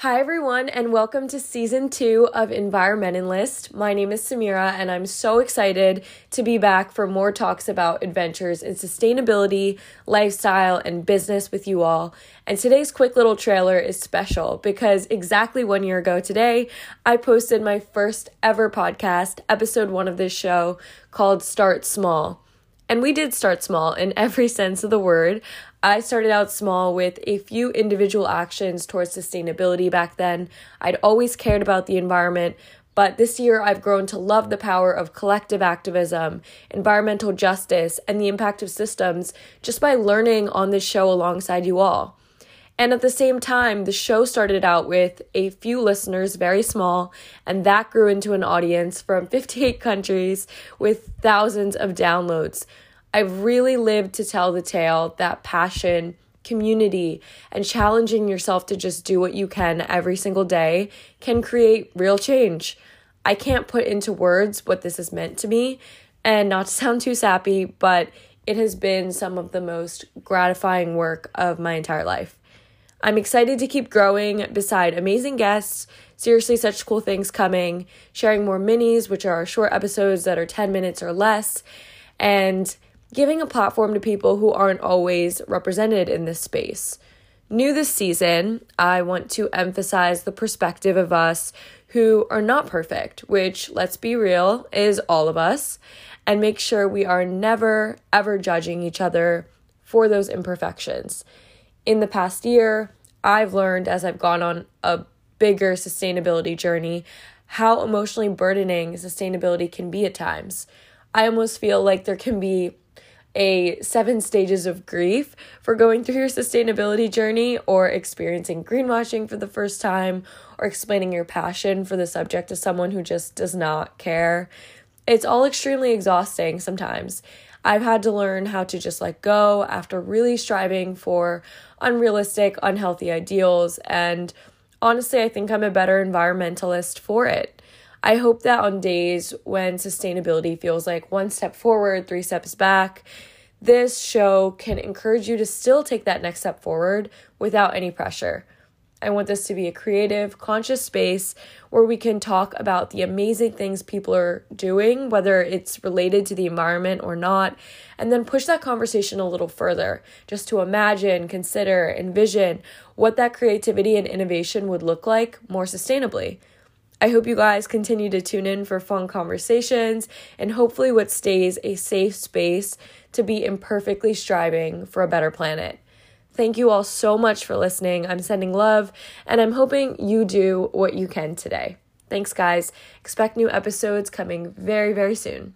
Hi, everyone, and welcome to season two of Environmentenlist. My name is Samira, and I'm so excited to be back for more talks about adventures in sustainability, lifestyle, and business with you all. And today's quick little trailer is special because exactly one year ago today, I posted my first ever podcast, episode one of this show, called Start Small. And we did start small in every sense of the word. I started out small with a few individual actions towards sustainability back then. I'd always cared about the environment, but this year I've grown to love the power of collective activism, environmental justice, and the impact of systems just by learning on this show alongside you all. And at the same time, the show started out with a few listeners, very small, and that grew into an audience from 58 countries with thousands of downloads. I've really lived to tell the tale that passion, community, and challenging yourself to just do what you can every single day can create real change. I can't put into words what this has meant to me, and not to sound too sappy, but it has been some of the most gratifying work of my entire life. I'm excited to keep growing beside amazing guests, seriously, such cool things coming, sharing more minis, which are short episodes that are 10 minutes or less, and giving a platform to people who aren't always represented in this space. New this season, I want to emphasize the perspective of us who are not perfect, which, let's be real, is all of us, and make sure we are never, ever judging each other for those imperfections. In the past year, I've learned as I've gone on a bigger sustainability journey how emotionally burdening sustainability can be at times. I almost feel like there can be a seven stages of grief for going through your sustainability journey or experiencing greenwashing for the first time or explaining your passion for the subject to someone who just does not care. It's all extremely exhausting sometimes. I've had to learn how to just let go after really striving for unrealistic, unhealthy ideals. And honestly, I think I'm a better environmentalist for it. I hope that on days when sustainability feels like one step forward, three steps back, this show can encourage you to still take that next step forward without any pressure. I want this to be a creative, conscious space where we can talk about the amazing things people are doing, whether it's related to the environment or not, and then push that conversation a little further just to imagine, consider, envision what that creativity and innovation would look like more sustainably. I hope you guys continue to tune in for fun conversations and hopefully what stays a safe space to be imperfectly striving for a better planet. Thank you all so much for listening. I'm sending love and I'm hoping you do what you can today. Thanks, guys. Expect new episodes coming very, very soon.